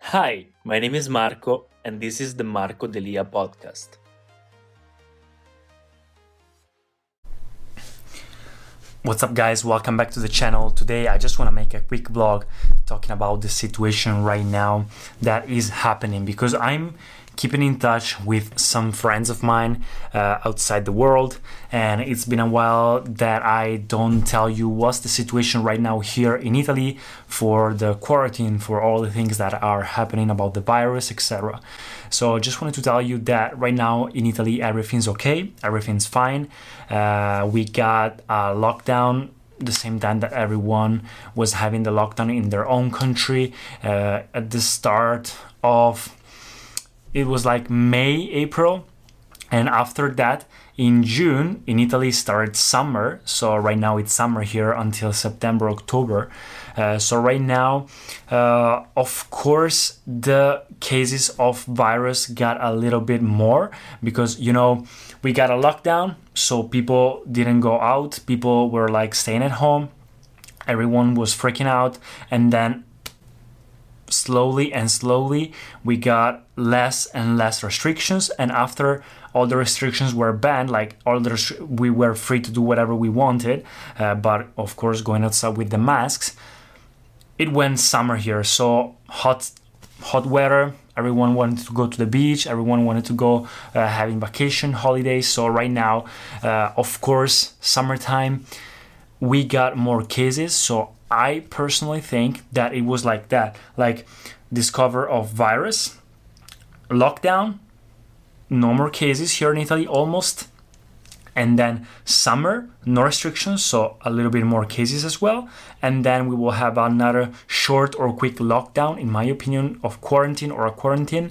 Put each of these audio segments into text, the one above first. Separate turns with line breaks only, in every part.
Hi, my name is Marco, and this is the Marco Delia podcast.
What's up, guys? Welcome back to the channel. Today, I just want to make a quick vlog talking about the situation right now that is happening because I'm keeping in touch with some friends of mine uh, outside the world. And it's been a while that i don't tell you what's the situation right now here in italy for the quarantine for all the things that are happening about the virus etc so I just wanted to tell you that right now in italy everything's okay everything's fine. Uh, we got a lockdown the same time that everyone was having the lockdown in their own country uh, at the start of it was like May, April, and after that, in June, in Italy started summer. So right now it's summer here until September, October. Uh, so right now, uh, of course, the cases of virus got a little bit more because you know we got a lockdown, so people didn't go out. People were like staying at home. Everyone was freaking out, and then slowly and slowly we got less and less restrictions. And after all the restrictions were banned like all the restri- we were free to do whatever we wanted uh, but of course going outside with the masks it went summer here. So hot hot weather everyone wanted to go to the beach everyone wanted to go uh, having vacation holidays. So right now uh, of course summertime we got more cases. So I personally think that it was like that, like discover of virus, lockdown, no more cases here in Italy almost, and then summer, no restrictions, so a little bit more cases as well, and then we will have another short or quick lockdown, in my opinion, of quarantine or a quarantine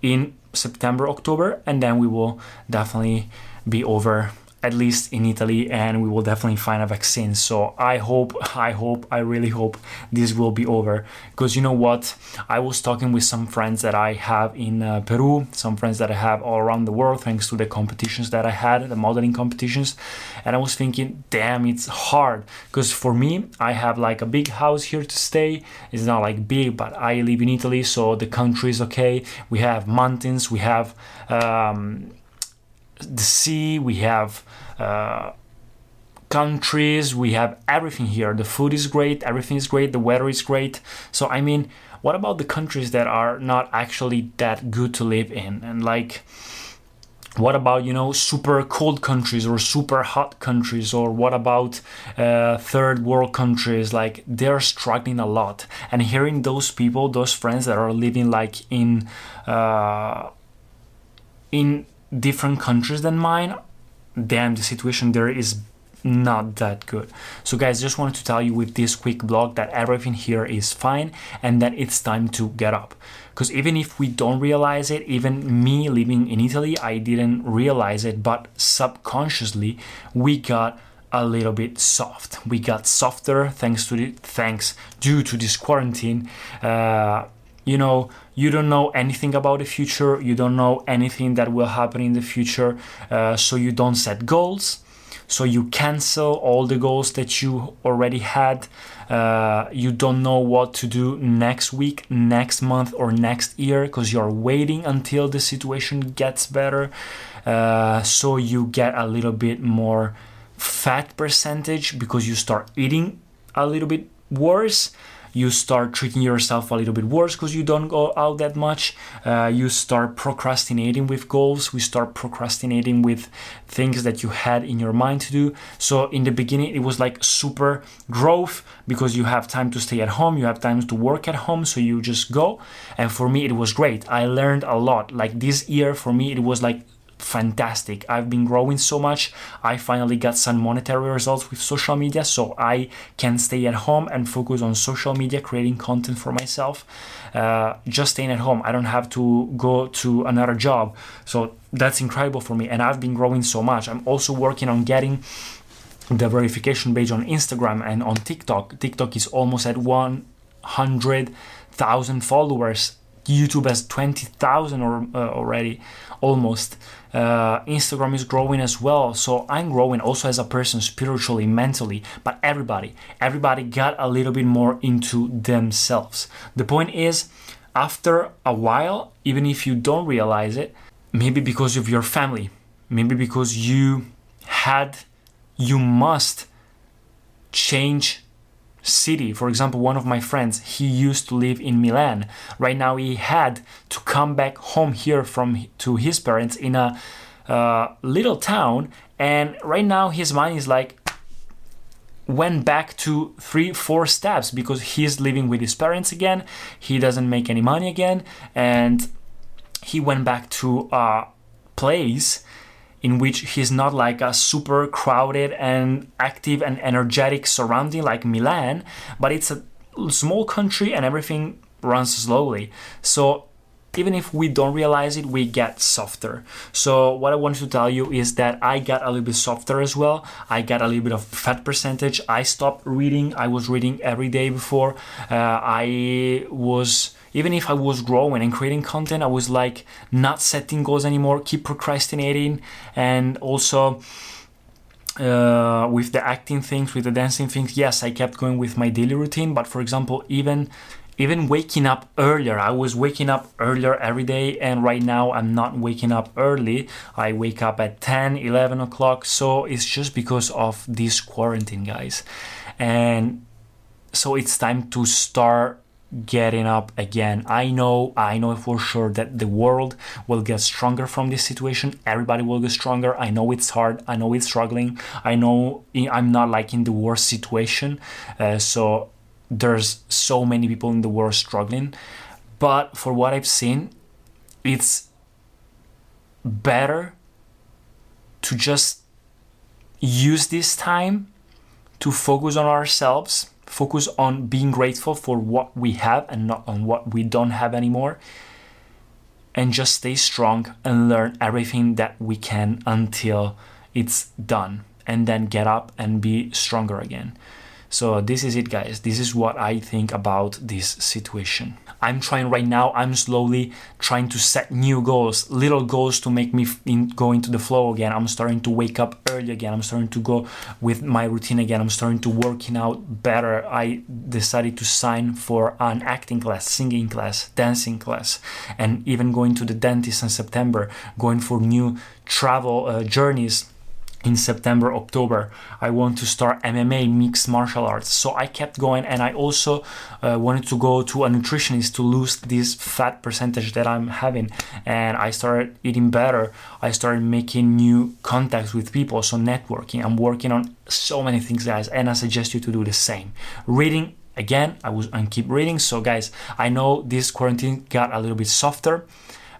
in September, October, and then we will definitely be over at least in Italy, and we will definitely find a vaccine. So I hope, I hope, I really hope this will be over. Because you know what? I was talking with some friends that I have in uh, Peru, some friends that I have all around the world, thanks to the competitions that I had, the modeling competitions. And I was thinking, damn, it's hard. Because for me, I have like a big house here to stay. It's not like big, but I live in Italy, so the country is okay. We have mountains, we have. Um, the sea, we have uh, countries, we have everything here. The food is great, everything is great, the weather is great. So, I mean, what about the countries that are not actually that good to live in? And like, what about you know super cold countries or super hot countries or what about uh, third world countries like they're struggling a lot and hearing those people those friends that are living like in uh, in different countries than mine, then the situation there is not that good. So, guys, just wanted to tell you with this quick blog that everything here is fine and that it's time to get up. Because even if we don't realize it, even me living in Italy, I didn't realize it, but subconsciously we got a little bit soft. We got softer thanks to the thanks due to this quarantine. Uh, you know you don't know anything about the future. You don't know anything that will happen in the future. Uh, so you don't set goals. So you cancel all the goals that you already had. Uh, you don't know what to do next week next month or next year because you're waiting until the situation gets better. Uh, so you get a little bit more fat percentage because you start eating a little bit worse you start treating yourself a little bit worse because you don't go out that much. Uh, you start procrastinating with goals. We start procrastinating with things that you had in your mind to do. So in the beginning, it was like super growth because you have time to stay at home, you have time to work at home, so you just go. And for me, it was great. I learned a lot. Like this year, for me, it was like fantastic. I've been growing so much. I finally got some monetary results with social media, so I can stay at home and focus on social media, creating content for myself. Uh, just staying at home. I don't have to go to another job. So that's incredible for me. And I've been growing so much. I'm also working on getting the verification page on Instagram and on TikTok. TikTok is almost at 100,000 followers. YouTube has 20,000 or, uh, already, almost uh, Instagram is growing as well. So I'm growing also as a person spiritually, mentally, but everybody, everybody got a little bit more into themselves. The point is, after a while, even if you don't realize it, maybe because of your family, maybe because you had, you must change city. For example, one of my friends, he used to live in Milan. Right now, he had to come back home here from to his parents in a uh, little town, and right now his mind is like went back to three four steps because he's living with his parents again he doesn't make any money again and he went back to a place in which he's not like a super crowded and active and energetic surrounding like Milan, but it's a small country and everything runs slowly. So even if we don't realize it, we get softer. So what I wanted to tell you is that I got a little bit softer as well. I got a little bit of fat percentage. I stopped reading. I was reading every day before. Uh, I was even if I was growing and creating content, I was like not setting goals anymore, keep procrastinating, and also uh, with the acting things, with the dancing things, yes, I kept going with my daily routine. But for example, even even waking up earlier, I was waking up earlier every day, and right now I'm not waking up early. I wake up at 10, 11 o'clock. So it's just because of this quarantine, guys. And so it's time to start getting up again. I know, I know for sure that the world will get stronger from this situation. Everybody will get stronger. I know it's hard. I know it's struggling. I know I'm not like in the worst situation. Uh, so there's so many people in the world struggling. But for what I've seen, it's better to just use this time to focus on ourselves focus on being grateful for what we have and not on what we don't have anymore. And just stay strong and learn everything that we can until it's done. And then get up and be stronger again so this is it guys. This is what i think about this situation. I'm trying right now i'm slowly trying to set new goals little goals to make me in, go into the flow again. I'm starting to wake up early again. I'm starting to go with my routine again. I'm starting to working out better. I decided to sign for an acting class singing class dancing class and even going to the dentist in september going for new travel uh, journeys in September, October. I want to start MMA, mixed martial arts. So I kept going, and I also uh, wanted to go to a nutritionist to lose this fat percentage that I'm having. And I started eating better. I started making new contacts with people, so networking. I'm working on so many things, guys, and I suggest you to do the same. Reading. Again, I was and keep reading. So, guys, I know this quarantine got a little bit softer,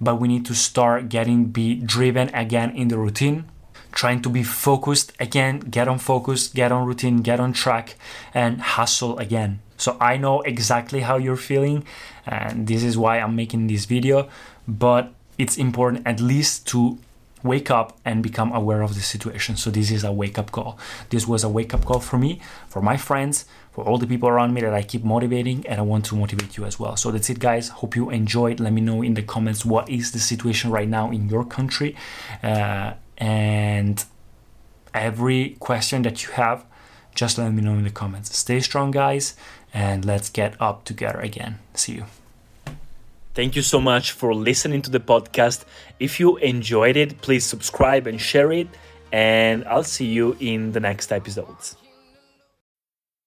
but we need to start getting be driven again in the routine trying to be focused again, get on focus, get on routine, get on track, and hustle again. So I know exactly how you're feeling, and this is why I'm making this video. But it's important at least to wake up and become aware of the situation. So this is a wake up call. This was a wake up call for me, for my friends, for all the people around me that I keep motivating, and I want to motivate you as well. So that's it, guys. Hope you enjoyed. Let me know in the comments what is the situation right now in your country, uh, and every question that you have, just let me know in the comments. Stay strong, guys, and let's get up together again. See you.
Thank you so much for listening to the podcast. If you enjoyed it, please subscribe and share it. And I'll see you in the next episodes.